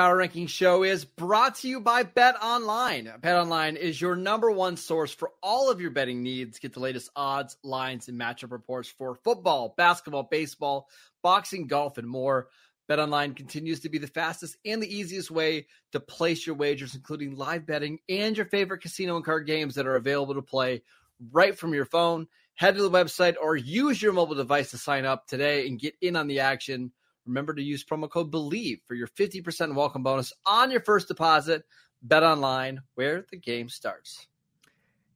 Power Ranking Show is brought to you by Bet Online. Bet Online is your number one source for all of your betting needs. Get the latest odds, lines, and matchup reports for football, basketball, baseball, boxing, golf, and more. Bet Online continues to be the fastest and the easiest way to place your wagers, including live betting and your favorite casino and card games that are available to play right from your phone. Head to the website or use your mobile device to sign up today and get in on the action. Remember to use promo code BELIEVE for your 50% welcome bonus on your first deposit. Bet online where the game starts.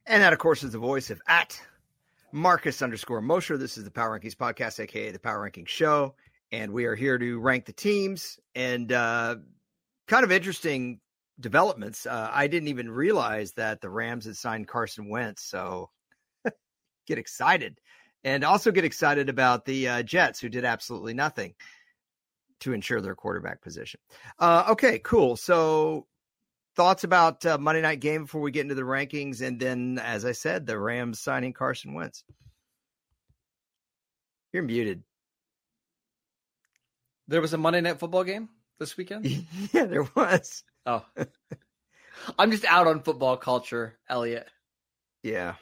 And that, of course, is the voice of at Marcus underscore Mosher. This is the Power Rankings podcast, aka the Power Rankings Show. And we are here to rank the teams and uh, kind of interesting developments. Uh, I didn't even realize that the Rams had signed Carson Wentz. So get excited. And also get excited about the uh, Jets, who did absolutely nothing to ensure their quarterback position. Uh, okay, cool. So thoughts about uh, Monday night game before we get into the rankings, and then, as I said, the Rams signing Carson Wentz. You're muted. There was a Monday night football game this weekend. yeah, there was. Oh, I'm just out on football culture, Elliot. Yeah,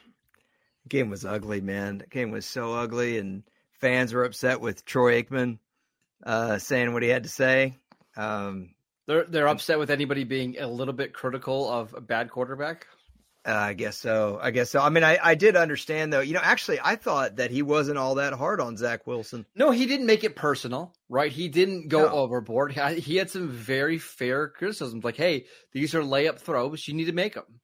game was ugly, man. The game was so ugly, and fans were upset with Troy Aikman uh, saying what he had to say. Um, they're they're upset with anybody being a little bit critical of a bad quarterback. Uh, I guess so. I guess so. I mean, I, I did understand though. You know, actually, I thought that he wasn't all that hard on Zach Wilson. No, he didn't make it personal, right? He didn't go no. overboard. He had some very fair criticisms, like, "Hey, these are layup throws. You need to make them."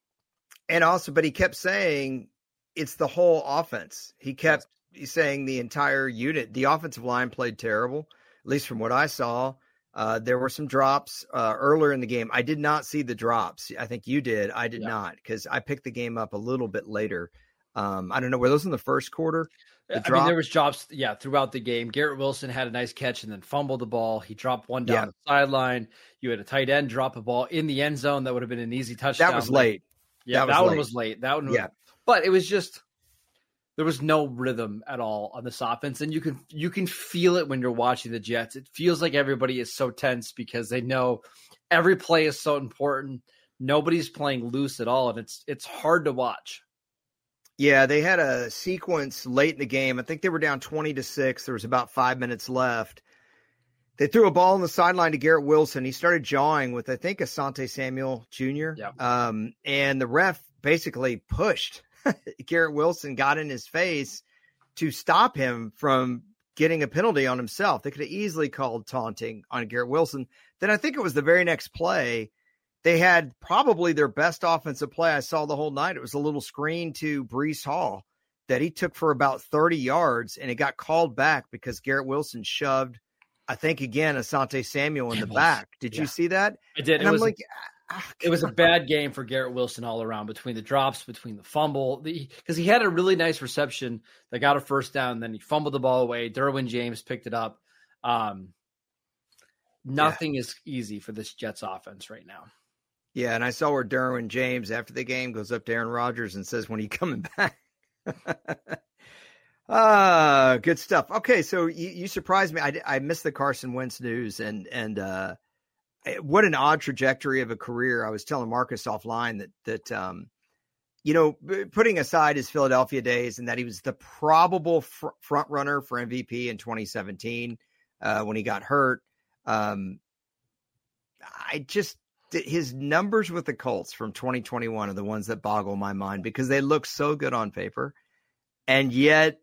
And also, but he kept saying it's the whole offense. He kept saying the entire unit. The offensive line played terrible at least from what I saw. Uh, there were some drops uh, earlier in the game. I did not see the drops. I think you did. I did yeah. not because I picked the game up a little bit later. Um, I don't know. Were those in the first quarter? The I mean, there was drops, yeah, throughout the game. Garrett Wilson had a nice catch and then fumbled the ball. He dropped one down yeah. the sideline. You had a tight end drop a ball in the end zone that would have been an easy touchdown. That was late. Yeah, that, that one late. was late. That one, was, yeah. But it was just there was no rhythm at all on this offense and you can you can feel it when you're watching the Jets. It feels like everybody is so tense because they know every play is so important. Nobody's playing loose at all and it's it's hard to watch. Yeah, they had a sequence late in the game. I think they were down 20 to 6. There was about 5 minutes left. They threw a ball on the sideline to Garrett Wilson. He started jawing with I think Asante Samuel Jr. Yeah. Um, and the ref basically pushed Garrett Wilson got in his face to stop him from getting a penalty on himself. They could have easily called taunting on Garrett Wilson. Then I think it was the very next play. They had probably their best offensive play I saw the whole night. It was a little screen to Breece Hall that he took for about 30 yards and it got called back because Garrett Wilson shoved, I think again, Asante Samuel in the back. Did yeah. you see that? I did. And it I'm like, Oh, it was a bad game for Garrett Wilson all around between the drops, between the fumble, because he had a really nice reception that got a first down, then he fumbled the ball away. Derwin James picked it up. Um, nothing yeah. is easy for this Jets offense right now. Yeah, and I saw where Derwin James after the game goes up to Aaron Rodgers and says, "When are you coming back?" Ah, uh, good stuff. Okay, so you, you surprised me. I, I missed the Carson Wentz news, and and uh, what an odd trajectory of a career. I was telling Marcus offline that that um, you know, putting aside his Philadelphia days and that he was the probable fr- front runner for MVP in 2017 uh, when he got hurt. Um, I just his numbers with the Colts from 2021 are the ones that boggle my mind because they look so good on paper, and yet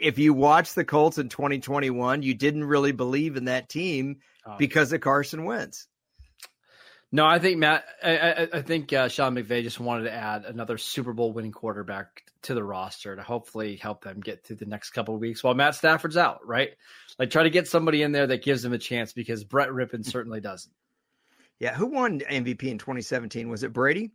if you watch the Colts in 2021, you didn't really believe in that team oh. because of Carson Wentz. No, I think Matt. I, I, I think uh, Sean McVay just wanted to add another Super Bowl winning quarterback to the roster to hopefully help them get through the next couple of weeks while Matt Stafford's out. Right, like try to get somebody in there that gives them a chance because Brett Rypien certainly doesn't. Yeah, who won MVP in 2017? Was it Brady?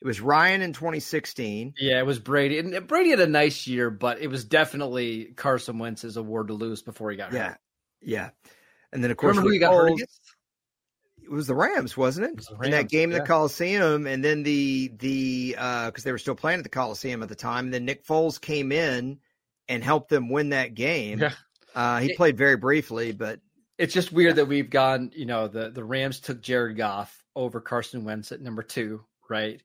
It was Ryan in 2016. Yeah, it was Brady. And Brady had a nice year, but it was definitely Carson Wentz's award to lose before he got yeah. hurt. Yeah. Yeah. And then of course Remember who he got hurt against? It was the Rams, wasn't it? It the in that game in yeah. the Coliseum, and then the the uh because they were still playing at the Coliseum at the time. And then Nick Foles came in and helped them win that game. Yeah. Uh, he It- played very briefly, but It's just weird that we've gone, you know, the, the Rams took Jared Goff over Carson Wentz at number two, right?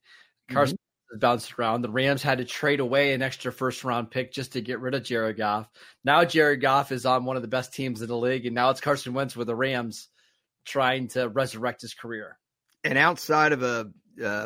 Carson Wentz bounced around. The Rams had to trade away an extra first round pick just to get rid of Jared Goff. Now Jared Goff is on one of the best teams in the league, and now it's Carson Wentz with the Rams trying to resurrect his career. and outside of a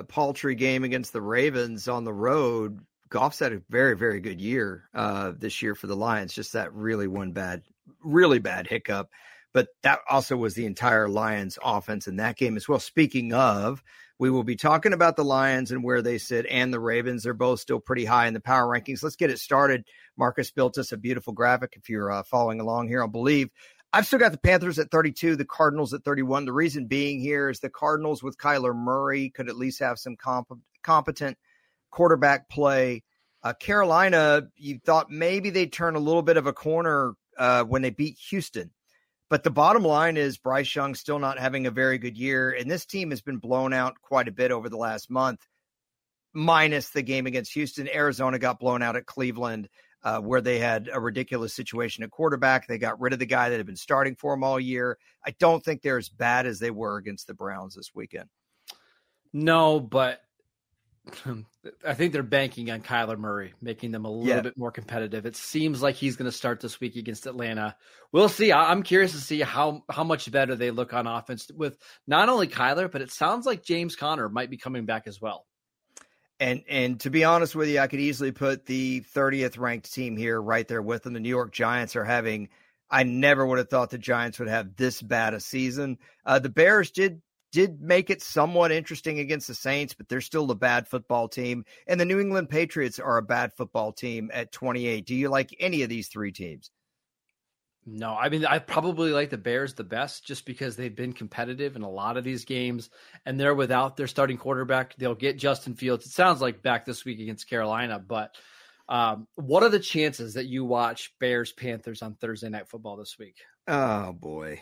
paltry game against the Ravens on the road, Goff's had a very very good year uh, this year for the Lions. Just that really one bad, really bad hiccup. But that also was the entire Lions offense in that game as well. Speaking of, we will be talking about the Lions and where they sit and the Ravens. They're both still pretty high in the power rankings. Let's get it started. Marcus built us a beautiful graphic if you're uh, following along here on Believe. I've still got the Panthers at 32, the Cardinals at 31. The reason being here is the Cardinals with Kyler Murray could at least have some comp- competent quarterback play. Uh, Carolina, you thought maybe they'd turn a little bit of a corner uh, when they beat Houston. But the bottom line is Bryce Young still not having a very good year. And this team has been blown out quite a bit over the last month, minus the game against Houston. Arizona got blown out at Cleveland, uh, where they had a ridiculous situation at quarterback. They got rid of the guy that had been starting for them all year. I don't think they're as bad as they were against the Browns this weekend. No, but I think they're banking on Kyler Murray, making them a little Yeah. bit more competitive. It seems like he's going to start this week against Atlanta. We'll see. I'm curious to see how how much better they look on offense with not only Kyler, but it sounds like James Conner might be coming back as well. And and to be honest with you, I could easily put the 30th ranked team here right there with them. The New York Giants are having. I never would have thought the Giants would have this bad a season. Uh, the Bears did did make it somewhat interesting against the Saints, but they're still a bad football team. And the New England Patriots are a bad football team at 28. Do you like any of these three teams? No, I mean I probably like the Bears the best just because they've been competitive in a lot of these games and they're without their starting quarterback. They'll get Justin Fields. It sounds like back this week against Carolina, but um, what are the chances that you watch Bears Panthers on Thursday night football this week? Oh boy.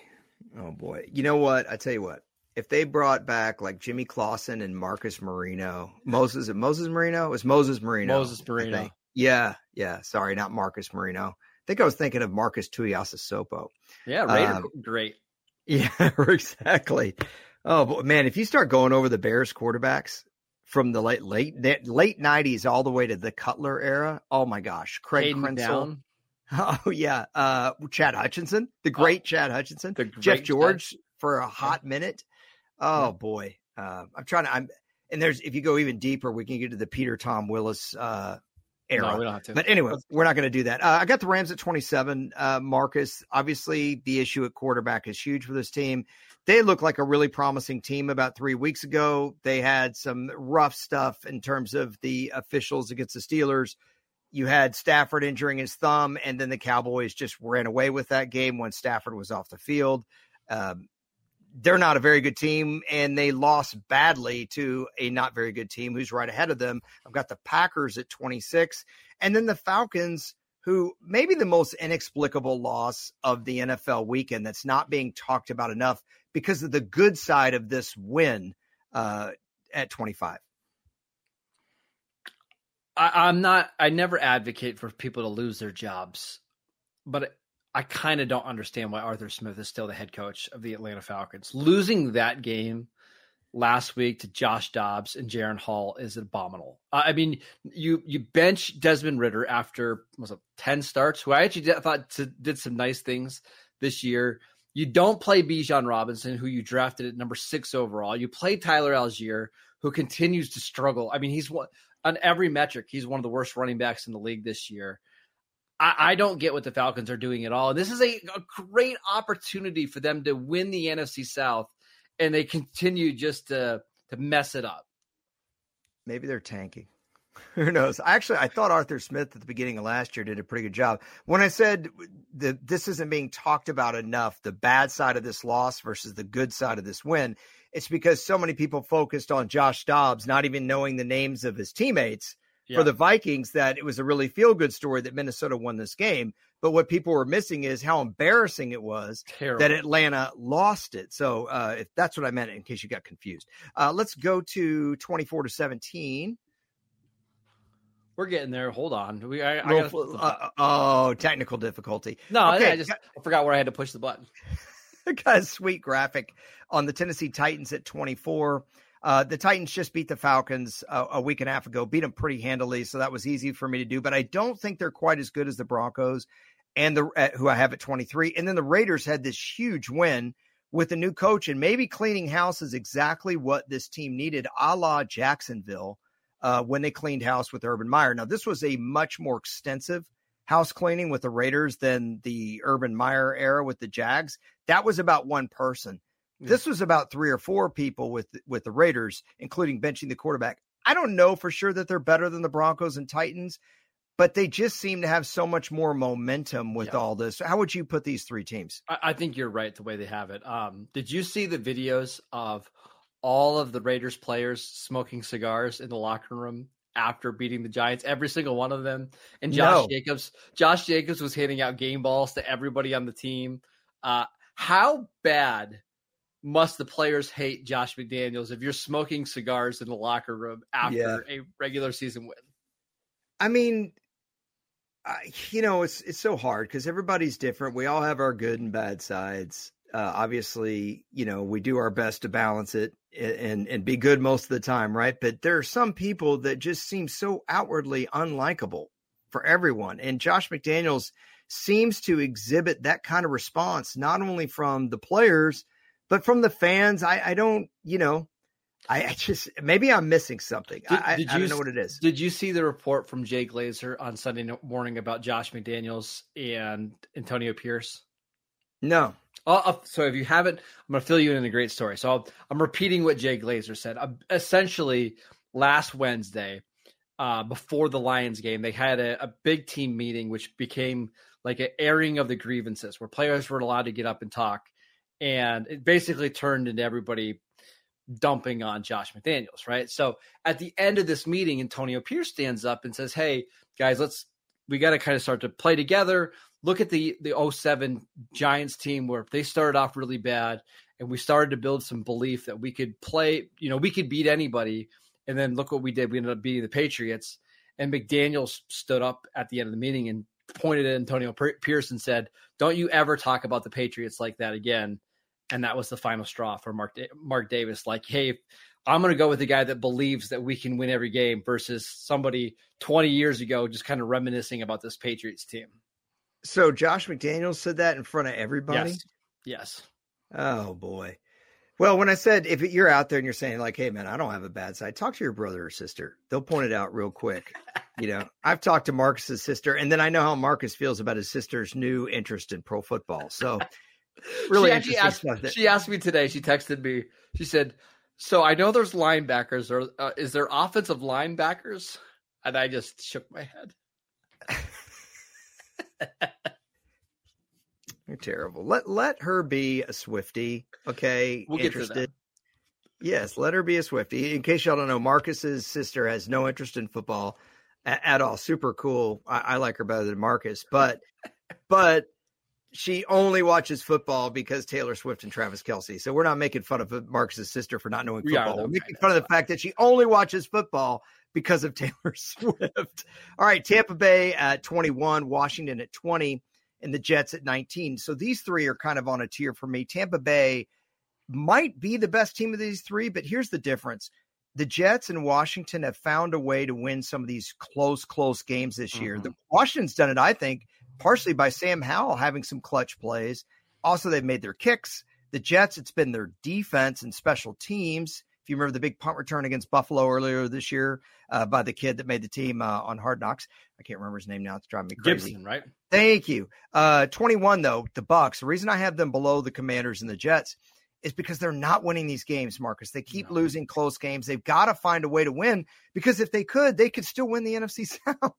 Oh boy. You know what? I tell you what. If they brought back like Jimmy Clausen and Marcus Marino, Moses Moses Moreno? It was Moses Moreno. Moses Moreno. Yeah, yeah. Sorry, not Marcus Marino. I think I was thinking of Marques Tuiasosopo. Yeah, Raider, Um, great. Yeah, exactly. Oh, but man, if you start going over the Bears quarterbacks from the late late late nineties all the way to the Cutler era, oh my gosh, Craig Krenzel. down. Oh yeah, uh, Chad Hutchinson, the great Chad Hutchinson, The Jeff great George for a hot minute. Oh boy, uh, I'm trying to. I'm and there's if you go even deeper, we can get to the Peter Tom Willis uh, era. No, we don't have to. But anyway, we're not going to do that. Uh, I got the Rams at 27. Uh, Marcus, obviously, the issue at quarterback is huge for this team. They look like a really promising team about three weeks ago. They had some rough stuff in terms of the officials against the Steelers. You had Stafford injuring his thumb, and then the Cowboys just ran away with that game when Stafford was off the field. Um, they're not a very good team, and they lost badly to a not very good team who's right ahead of them. I've got the Packers at 26, and then the Falcons, who maybe the most inexplicable loss of the NFL weekend that's not being talked about enough because of the good side of this win uh, at 25. I, I'm not. I never advocate for people to lose their jobs, but I kind of don't understand why Arthur Smith is still the head coach of the Atlanta Falcons. Losing that game last week to Josh Dobbs and Jaren Hall is abominable. I mean, you you bench Desmond Ridder after was it ten starts, who I actually did, thought to, did some nice things this year. You don't play Bijan Robinson, who you drafted at number six overall. You play Tyler Allgeier, who continues to struggle. I mean, he's one on every metric. He's one of the worst running backs in the league this year. I, I don't get what the Falcons are doing at all. This is a, a great opportunity for them to win the NFC South, and they continue just to to mess it up. Maybe they're tanking. Who knows? Actually, I thought Arthur Smith at the beginning of last year did a pretty good job. When I said that this isn't being talked about enough, the bad side of this loss versus the good side of this win, It's because so many people focused on Josh Dobbs, not even knowing the names of his teammates yeah. for the Vikings, that it was a really feel good story that Minnesota won this game. But what people were missing is how embarrassing it was Terrible. that Atlanta lost it. So uh, if that's what I meant, in case you got confused, uh, let's go to 24 to 17. We're getting there. Hold on. We, I, I gotta, uh, oh, technical difficulty. No, okay. I just I forgot where I had to push the button. got a sweet graphic on the Tennessee Titans at 24. Uh, the Titans just beat the Falcons a, a, week and a half ago, beat them pretty handily, so that was easy for me to do. But I don't think they're quite as good as the Broncos, and the who I have at 23. And then the Raiders had this huge win with a new coach, and maybe cleaning house is exactly what this team needed, a la Jacksonville uh, when they cleaned house with Urban Meyer. Now, this was a much more extensive house cleaning with the Raiders than the Urban Meyer era with the Jags. That was about one person. This was about three or four people with with the Raiders, including benching the quarterback. I don't know for sure that they're better than the Broncos and Titans, but they just seem to have so much more momentum with yeah. all this. How would you put these three teams? I, I, think you're right the way they have it. Um, did you see the videos of all of the Raiders players smoking cigars in the locker room after beating the Giants, every single one of them. And Josh no. Jacobs, Josh Jacobs was handing out game balls to everybody on the team. Uh, how bad must the players hate Josh McDaniels if you're smoking cigars in the locker room after yeah. a regular season win? I mean, I, you know, it's it's so hard because everybody's different. We all have our good and bad sides. Uh, obviously, you know, we do our best to balance it and and be good most of the time, right? But there are some people that just seem so outwardly unlikable for everyone. And Josh McDaniels seems to exhibit that kind of response, not only from the players, but from the fans. I, I don't, you know, I, I just maybe I'm missing something. Did, I, did I, you, don't know what it is. Did you see the report from Jay Glazer on Sunday morning about Josh McDaniels and Antonio Pierce? No. Uh, so if you haven't, I'm going to fill you in on a great story. So i am repeating what Jay Glazer said. Uh, essentially, last Wednesday, uh, before the Lions game, they had a, a, big team meeting, which became like an airing of the grievances, where players were allowed to get up and talk, and it basically turned into everybody dumping on Josh McDaniels, right? So at the end of this meeting, Antonio Pierce stands up and says, "Hey guys, let's we got to kind of start to play together look at the the 07 Giants team where they started off really bad and we started to build some belief that we could play, you know, we could beat anybody. And then look what we did. We ended up beating the Patriots. And McDaniels stood up at the end of the meeting and pointed at Antonio Pearson said, "Don't you ever talk about the Patriots like that again." And that was the final straw for Mark Mark Davis. Like, hey, I'm going to go with the guy that believes that we can win every game versus somebody 20 years ago just kind of reminiscing about this Patriots team. So Josh McDaniels said that in front of everybody. Yes. yes. Oh boy. Well, when I said if you're out there and you're saying like, "Hey man, I don't have a bad side," talk to your brother or sister. They'll point it out real quick. you know, I've talked to Marcus's sister, and then I know how Marcus feels about his sister's new interest in pro football. So, really she asked, she asked me today. She texted me. She said, "So I know there's linebackers, or uh, is there offensive linebackers?" And I just shook my head. You're terrible. Let let her be a Swifty. Okay. We'll Interested. Yes, let her be a Swifty. In case y'all don't know, Marcus's sister has no interest in football at, at all. Super cool. I, I, like her better than Marcus, but but she only watches football because Taylor Swift and Travis Kelce. So we're not making fun of Marcus's sister for not knowing football. We are, we're making fun of the fact that she only watches football because of Taylor Swift. All right, Tampa Bay at 21, Washington at 20, and the Jets at 19. So these three are kind of on a tier for me. Tampa Bay might be the best team of these three, but here's the difference. The Jets and Washington have found a way to win some of these close, close games this year. Mm-hmm. The Washington's done it, I think, partially by Sam Howell having some clutch plays. Also, they've made their kicks. The Jets, it's been their defense and special teams. If you remember the big punt return against Buffalo earlier this year uh, by the kid that made the team uh, on Hard Knocks, I can't remember his name now. It's driving me crazy. Gipson, right? Thank you. Uh, 21 though, the Bucs. The reason I have them below the Commanders and the Jets is because they're not winning these games, Marcus. They keep no. losing close games. They've got to find a way to win because if they could, they could still win the NFC South.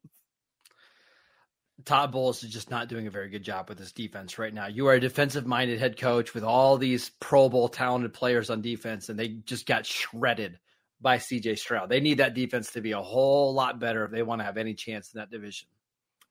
Todd Bowles is just not doing a very good job with his defense right now. You are a defensive minded head coach with all these Pro Bowl talented players on defense, and they just got shredded by CJ Stroud. They need that defense to be a whole lot better if they want to have any chance in that division.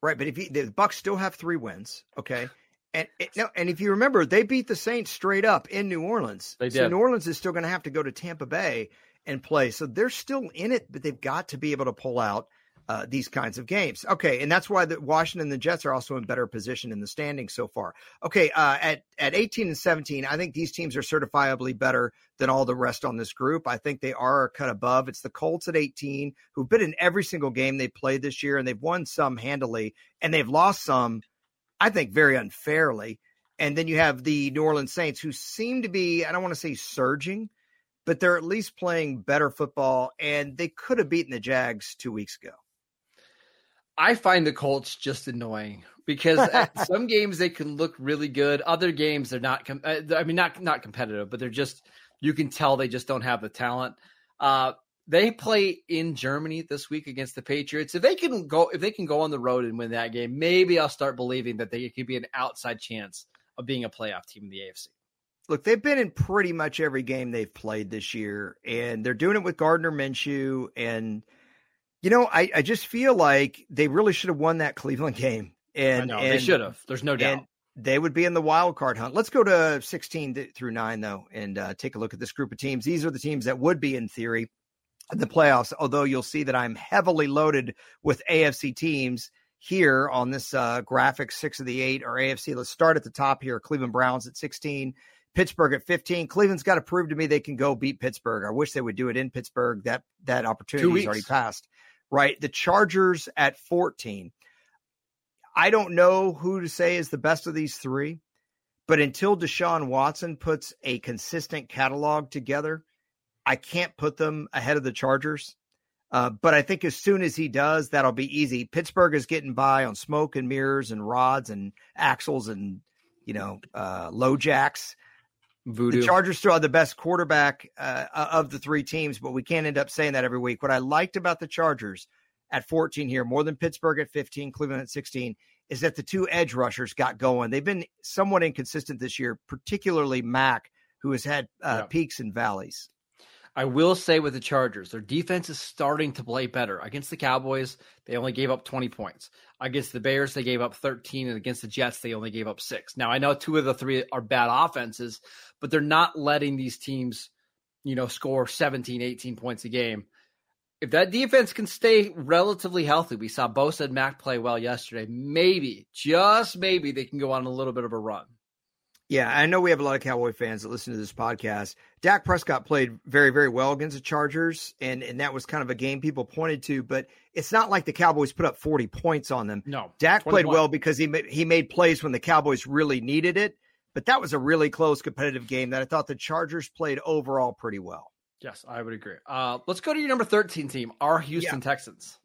Right, but if you, the Bucs still have three wins, okay, and no, and if you remember, they beat the Saints straight up in New Orleans. They did. So New Orleans is still going to have to go to Tampa Bay and play. So they're still in it, but they've got to be able to pull out uh, these kinds of games. Okay, and that's why the Washington and the Jets are also in better position in the standings so far. Okay, uh, at at 18 and 17, I think these teams are certifiably better than all the rest on this group. I think they are a cut above. It's the Colts at 18, who've been in every single game they played this year, and they've won some handily, and they've lost some, I think, very unfairly. And then you have the New Orleans Saints, who seem to be, I don't want to say surging, but they're at least playing better football, and they could have beaten the Jags two weeks ago. I find the Colts just annoying because at some games they can look really good. Other games they're not. Com- uh, I mean, not not competitive, but they're just. You can tell they just don't have the talent. Uh, they play in Germany this week against the Patriots. If they can go, if they can go on the road and win that game, maybe I'll start believing that they could be an outside chance of being a playoff team in the AFC. Look, they've been in pretty much every game they've played this year, and they're doing it with Gardner Minshew and you know, I, I just feel like they really should have won that Cleveland game. And, know, and they should have. There's no doubt. They would be in the wild card hunt. Let's go to 16 through 9, though, and uh, take a look at this group of teams. These are the teams that would be in theory in the playoffs, although you'll see that I'm heavily loaded with AFC teams here on this uh, graphic. Six of the eight are AFC. Let's start at the top here Cleveland Browns at 16. Pittsburgh at 15. Cleveland's got to prove to me they can go beat Pittsburgh. I wish they would do it in Pittsburgh. That that opportunity has already passed right? The Chargers at 14. I don't know who to say is the best of these three, but until Deshaun Watson puts a consistent catalog together, I can't put them ahead of the Chargers. Uh, but I think as soon as he does, that'll be easy. Pittsburgh is getting by on smoke and mirrors and rods and axles and you know uh, low jacks. Voodoo. The Chargers still have the best quarterback uh, of the three teams, but we can't end up saying that every week. What I liked about the Chargers at 14 here, more than Pittsburgh at 15, Cleveland at 16, is that the two edge rushers got going. They've been somewhat inconsistent this year, particularly Mack, who has had uh, yeah. peaks and valleys. I will say with the Chargers, their defense is starting to play better. Against the Cowboys, they only gave up 20 points. Against the Bears, they gave up 13. And against the Jets, they only gave up six. Now, I know two of the three are bad offenses, but they're not letting these teams, you know, score 17, 18 points a game. If that defense can stay relatively healthy, we saw Bosa and Mack play well yesterday. Maybe, just maybe, they can go on a little bit of a run. Yeah, I know we have a lot of Cowboy fans that listen to this podcast. Dak Prescott played very, very well against the Chargers, and, and that was kind of a game people pointed to. But it's not like the Cowboys put up 40 points on them. No. Dak 21. played well because he, he made plays when the Cowboys really needed it. But that was a really close competitive game that I thought the Chargers played overall pretty well. Yes, I would agree. Uh, let's go to your number 13 team, our Houston yeah. Texans.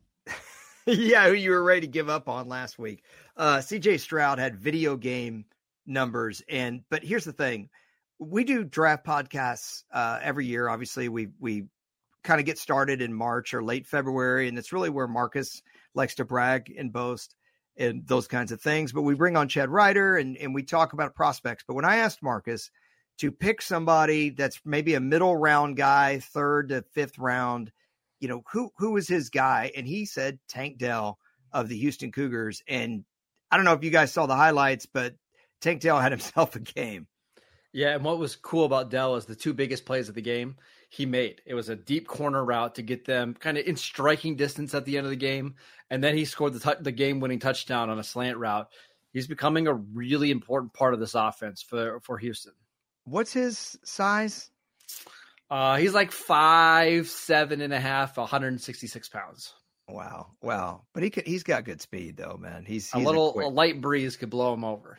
yeah, who you were ready to give up on last week. Uh, CJ Stroud had video game – numbers. And but here's the thing: we do draft podcasts uh, every year. Obviously, we we kind of get started in March or late February, and it's really where Marcus likes to brag and boast and those kinds of things. But we bring on Chad Ryder and and we talk about prospects. But when I asked Marcus to pick somebody that's maybe a middle round guy, third to fifth round, you know, who who was his guy? And he said Tank Dell of the Houston Cougars. And I don't know if you guys saw the highlights, but Tank Dell had himself a game. Yeah, and what was cool about Dell is the two biggest plays of the game he made. It was a deep corner route to get them kind of in striking distance at the end of the game, and then he scored the t- the game winning touchdown on a slant route. He's becoming a really important part of this offense for for Houston. What's his size? Uh, he's like five, seven and a half, 166 pounds. Wow, wow! But he could, he's got good speed though, man. He's, he's a little a, a light breeze could blow him over.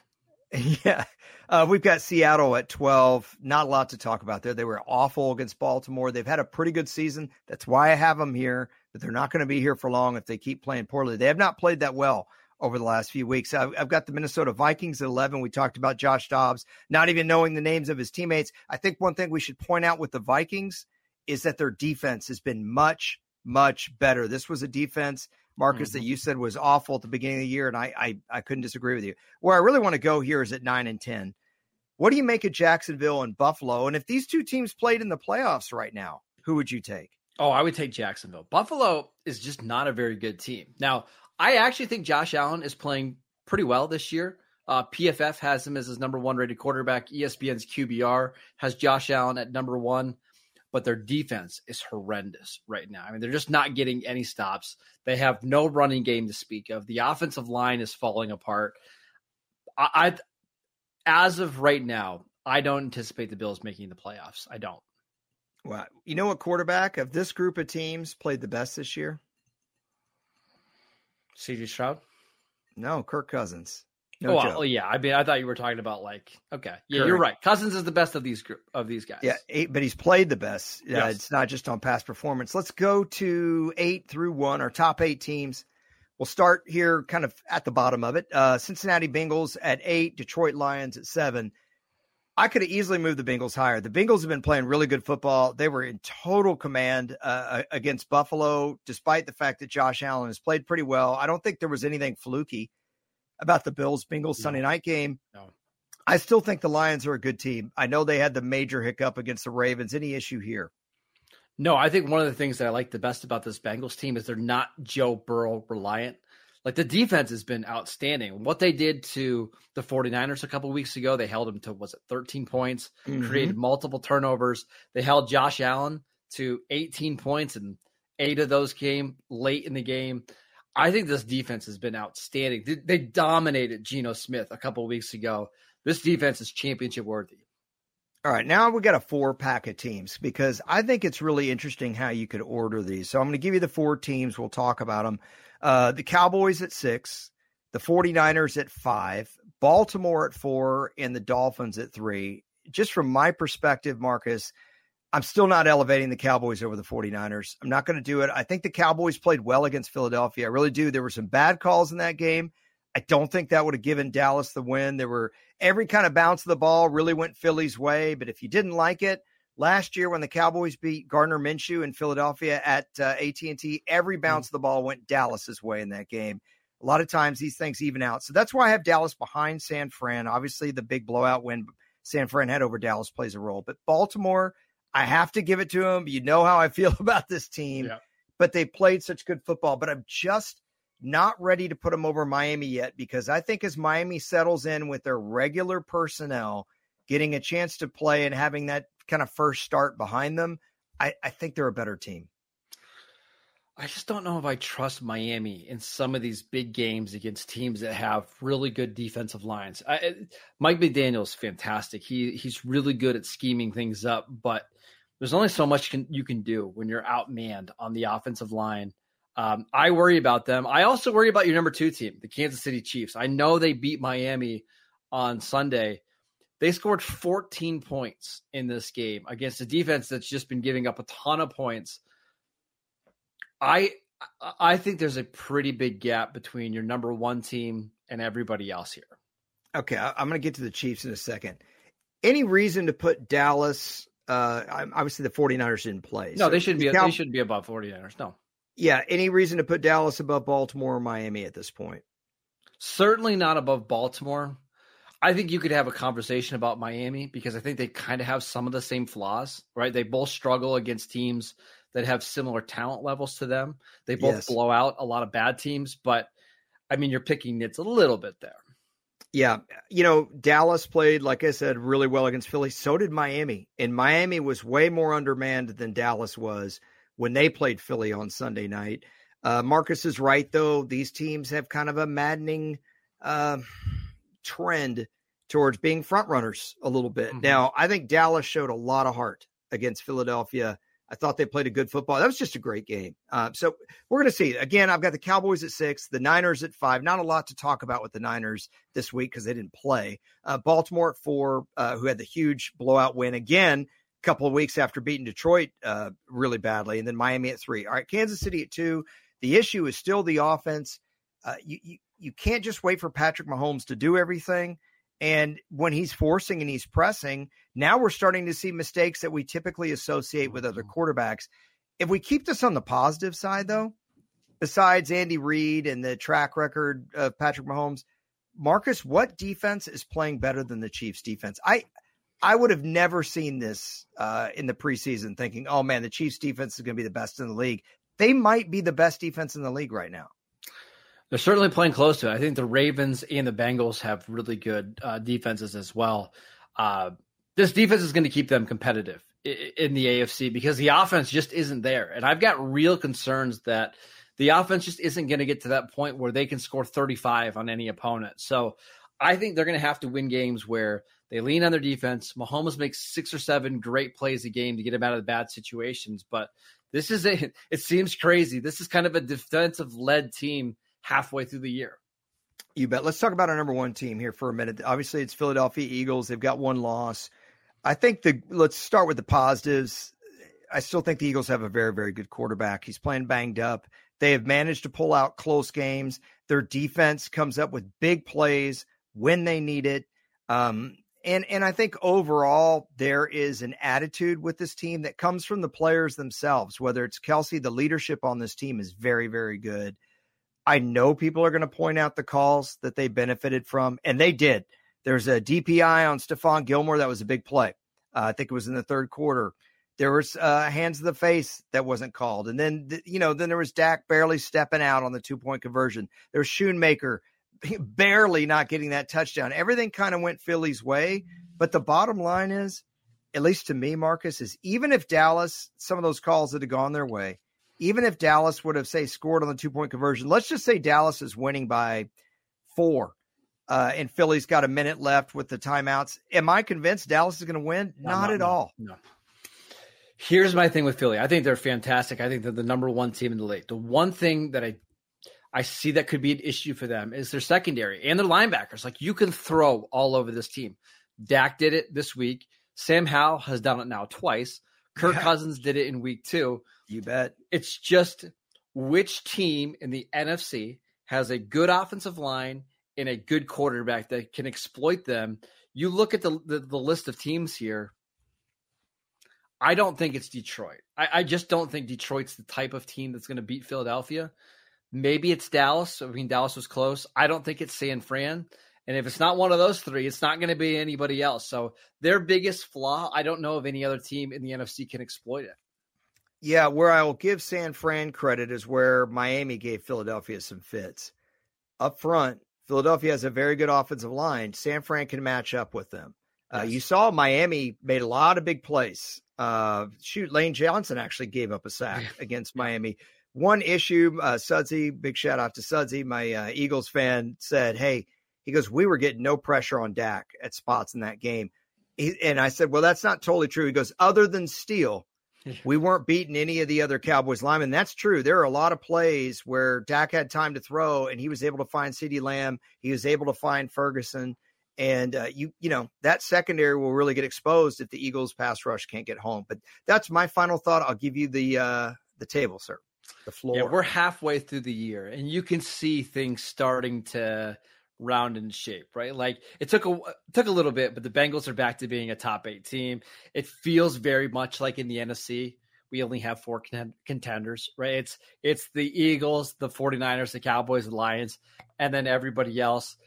Yeah. Uh, we've got Seattle at 12. Not a lot to talk about there. They were awful against Baltimore. They've had a pretty good season. That's why I have them here, but they're not going to be here for long if they keep playing poorly. They have not played that well over the last few weeks. I've, I've got the Minnesota Vikings at 11. We talked about Josh Dobbs not even knowing the names of his teammates. I think one thing we should point out with the Vikings is that their defense has been much, much better. This was a defense Marcus, mm-hmm. that you said was awful at the beginning of the year, and I, I I couldn't disagree with you. Where I really want to go here is at nine and ten. What do you make of Jacksonville and Buffalo? And if these two teams played in the playoffs right now, who would you take? Oh, I would take Jacksonville. Buffalo is just not a very good team. Now, I actually think Josh Allen is playing pretty well this year. Uh, PFF has him as his number one rated quarterback. ESPN's QBR has Josh Allen at number one, but their defense is horrendous right now. I mean, they're just not getting any stops. They have no running game to speak of. The offensive line is falling apart. I, I as of right now, I don't anticipate the Bills making the playoffs. I don't. Well, you know what quarterback of this group of teams played the best this year? CJ Stroud? No, Kirk Cousins. No oh, well, yeah. I mean, I thought you were talking about like, okay, yeah, Kirk. you're right. Cousins is the best of these group of these guys. Yeah, eight, but he's played the best. Yes. Uh, it's not just on past performance. Let's go to eight through one. Our top eight teams. We'll start here, kind of at the bottom of it. Uh, Cincinnati Bengals at eight, Detroit Lions at seven. I could have easily moved the Bengals higher. The Bengals have been playing really good football. They were in total command uh, against Buffalo, despite the fact that Josh Allen has played pretty well. I don't think there was anything fluky about the Bills Bengals. Sunday night game. No. I still think the Lions are a good team. I know they had the major hiccup against the Ravens. Any issue here? No, I think one of the things that I like the best about this Bengals team is they're not Joe Burrow reliant. Like the defense has been outstanding. What they did to the 49ers a couple weeks ago, they held them to was it 13 points, mm-hmm. created multiple turnovers. They held Josh Allen to 18 points and eight of those came late in the game. I think this defense has been outstanding. They, dominated Geno Smith a couple weeks ago. This defense is championship worthy. All right, now we got a four pack of teams because I think it's really interesting how you could order these. So I'm going to give you the four teams. We'll talk about them. Uh, the Cowboys at six, the 49ers at five, Baltimore at four, and the Dolphins at three. Just from my perspective, Marcus, I'm still not elevating the Cowboys over the 49ers. I'm not going to do it. I think the Cowboys played well against Philadelphia. I really do. There were some bad calls in that game. I don't think that would have given Dallas the win. There were every kind of bounce of the ball really went Philly's way. But if you didn't like it, Last year, when the Cowboys beat Gardner Minshew in Philadelphia at uh, AT&T, every mm-hmm. bounce of the ball went Dallas's way in that game. A lot of times these things even out. So that's why I have Dallas behind San Fran. Obviously, the big blowout win San Fran had over Dallas plays a role. But Baltimore, I have to give it to them. You know how I feel about this team. Yeah. But they played such good football. But I'm just not ready to put them over Miami yet because I think as Miami settles in with their regular personnel, getting a chance to play and having that kind of first start behind them, I, I think they're a better team. I just don't know if I trust Miami in some of these big games against teams that have really good defensive lines. I, Mike McDaniel's fantastic. He he's really good at scheming things up, but there's only so much can, you can do when you're outmanned on the offensive line. Um, I worry about them. I also worry about your number two team, the Kansas City Chiefs. I know they beat Miami on Sunday, they scored 14 points in this game against a defense that's just been giving up a ton of points. I I think there's a pretty big gap between your number one team and everybody else here. Okay, I'm going to get to the Chiefs in a second. Any reason to put Dallas? Uh, obviously, the 49ers didn't play. No, so they shouldn't be. Cal- they shouldn't be above 49ers. No. Yeah. Any reason to put Dallas above Baltimore or Miami at this point? Certainly not above Baltimore. I think you could have a conversation about Miami because I think they kind of have some of the same flaws, right? They both struggle against teams that have similar talent levels to them. They both yes. blow out a lot of bad teams, but I mean, you're picking nits a little bit there. Yeah. You know, Dallas played, like I said, really well against Philly. So did Miami. And Miami was way more undermanned than Dallas was when they played Philly on Sunday night. Uh, Marcus is right, though. These teams have kind of a maddening. Uh, trend towards being front runners a little bit. Mm-hmm. Now, I think Dallas showed a lot of heart against Philadelphia. I thought they played a good football. That was just a great game. Uh, so we're going to see. Again, I've got the Cowboys at six, the Niners at five. Not a lot to talk about with the Niners this week because they didn't play. Uh, Baltimore at four, uh, who had the huge blowout win again a couple of weeks after beating Detroit uh, really badly. And then Miami at three. All right, Kansas City at two. The issue is still the offense. Uh, you, you, you can't just wait for Patrick Mahomes to do everything. And when he's forcing and he's pressing, now we're starting to see mistakes that we typically associate with other mm-hmm. quarterbacks. If we keep this on the positive side, though, besides Andy Reid and the track record of Patrick Mahomes, Marcus, what defense is playing better than the Chiefs defense? I I would have never seen this uh, in the preseason thinking, oh man, the Chiefs defense is going to be the best in the league. They might be the best defense in the league right now. They're certainly playing close to it. I think the Ravens and the Bengals have really good uh, defenses as well. Uh, this defense is going to keep them competitive in the AFC because the offense just isn't there. And I've got real concerns that the offense just isn't going to get to that point where they can score 35 on any opponent. So I think they're going to have to win games where they lean on their defense. Mahomes makes six or seven great plays a game to get him out of the bad situations. But this is a, it seems crazy. This is kind of a defensive led team halfway through the year. You bet. Let's talk about our number one team here for a minute. Obviously, it's Philadelphia Eagles. They've got one loss. I think the let's start with the positives. I still think the Eagles have a very, very good quarterback. He's playing banged up. They have managed to pull out close games. Their defense comes up with big plays when they need it. Um, and and I think overall there is an attitude with this team that comes from the players themselves. Whether it's Kelce, the leadership on this team is very, very good. I know people are going to point out the calls that they benefited from, and they did. There's a DPI on Stephon Gilmore that was a big play. Uh, I think it was in the third quarter. There was uh, hands to the face that wasn't called, and then you know then there was Dak barely stepping out on the two point conversion. There was Schoonmaker barely not getting that touchdown. Everything kind of went Philly's way, but the bottom line is, at least to me, Marcus, is even if Dallas some of those calls that had gone their way, even if Dallas would have say scored on the two point conversion, let's just say Dallas is winning by four uh, and Philly's got a minute left with the timeouts. Am I convinced Dallas is going to win? No, not, not, at no, all. No. Here's my thing with Philly. I think they're fantastic. I think they're the number one team in the league. The one thing that I I see that could be an issue for them is their secondary and their linebackers. Like you can throw all over this team. Dak did it this week. Sam Howell has done it now twice. Kirk yeah. Cousins did it in week two. You bet. It's just which team in the NFC has a good offensive line and a good quarterback that can exploit them. You look at the, the, the list of teams here. I don't think it's Detroit. I, I, just don't think Detroit's the type of team that's going to beat Philadelphia. Maybe it's Dallas. I mean, Dallas was close. I don't think it's San Fran. And if it's not one of those three, it's not going to be anybody else. So their biggest flaw, I don't know if any other team in the NFC can exploit it. Yeah, where I will give San Fran credit is where Miami gave Philadelphia some fits. Up front, Philadelphia has a very good offensive line. San Fran can match up with them. Uh, You saw Miami made a lot of big plays. Uh, shoot, Lane Johnson actually gave up a sack against Miami. One issue, uh, Sudsy, big shout out to Sudsy, my uh, Eagles fan, said, Hey, he goes, We were getting no pressure on Dak at spots in that game. He, and I said, Well, that's not totally true. He goes, Other than Steele, we weren't beating any of the other Cowboys linemen. That's true. There are a lot of plays where Dak had time to throw and he was able to find CeeDee Lamb. He was able to find Ferguson. And uh, you, you know, that secondary will really get exposed if the Eagles pass rush can't get home. But that's my final thought. I'll give you the uh, the table, sir. The floor. Yeah, we're halfway through the year, and you can see things starting to round in shape, right? Like it took a took a little bit, but the Bengals are back to being a top eight team. It feels very much like in the NFC. We only have four contenders, right? It's it's the Eagles, the 49ers, the Cowboys, the Lions, and then everybody else.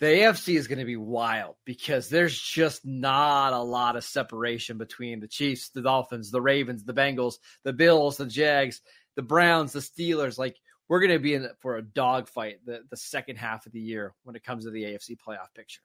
The AFC is going to be wild because there's just not a lot of separation between the Chiefs, the Dolphins, the Ravens, the Bengals, the Bills, the Jags, the Browns, the Steelers. Like we're going to be in for a dogfight the, the second half of the year when it comes to the AFC playoff picture.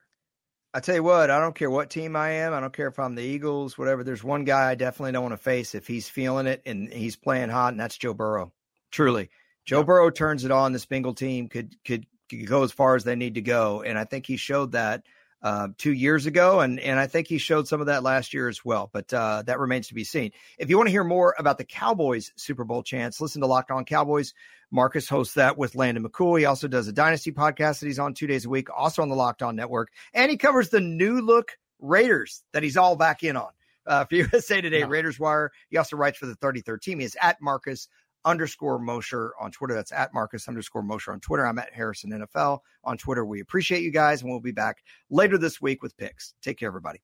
I tell you what, I don't care what team I am. I don't care if I'm the Eagles, whatever. There's one guy I definitely don't want to face if he's feeling it and he's playing hot, and that's Joe Burrow. Truly, Joe Burrow turns it on. This Bengal team could could, could go as far as they need to go, and I think he showed that uh, two years ago, and and I think he showed some of that last year as well. But uh, that remains to be seen. If you want to hear more about the Cowboys Super Bowl chance, listen to Locked On Cowboys. Marcus hosts that with Landon McCool. He also does a Dynasty podcast that he's on two days a week, also on the Locked On Network, and he covers the new look Raiders that he's all back in on. Uh, for USA Today, Raiders Wire. He also writes for the 33rd team. He is at Marcus underscore Mosher on Twitter. That's at Marcus underscore Mosher on Twitter. I'm at Harrison NFL on Twitter. We appreciate you guys, and we'll be back later this week with picks. Take care, everybody.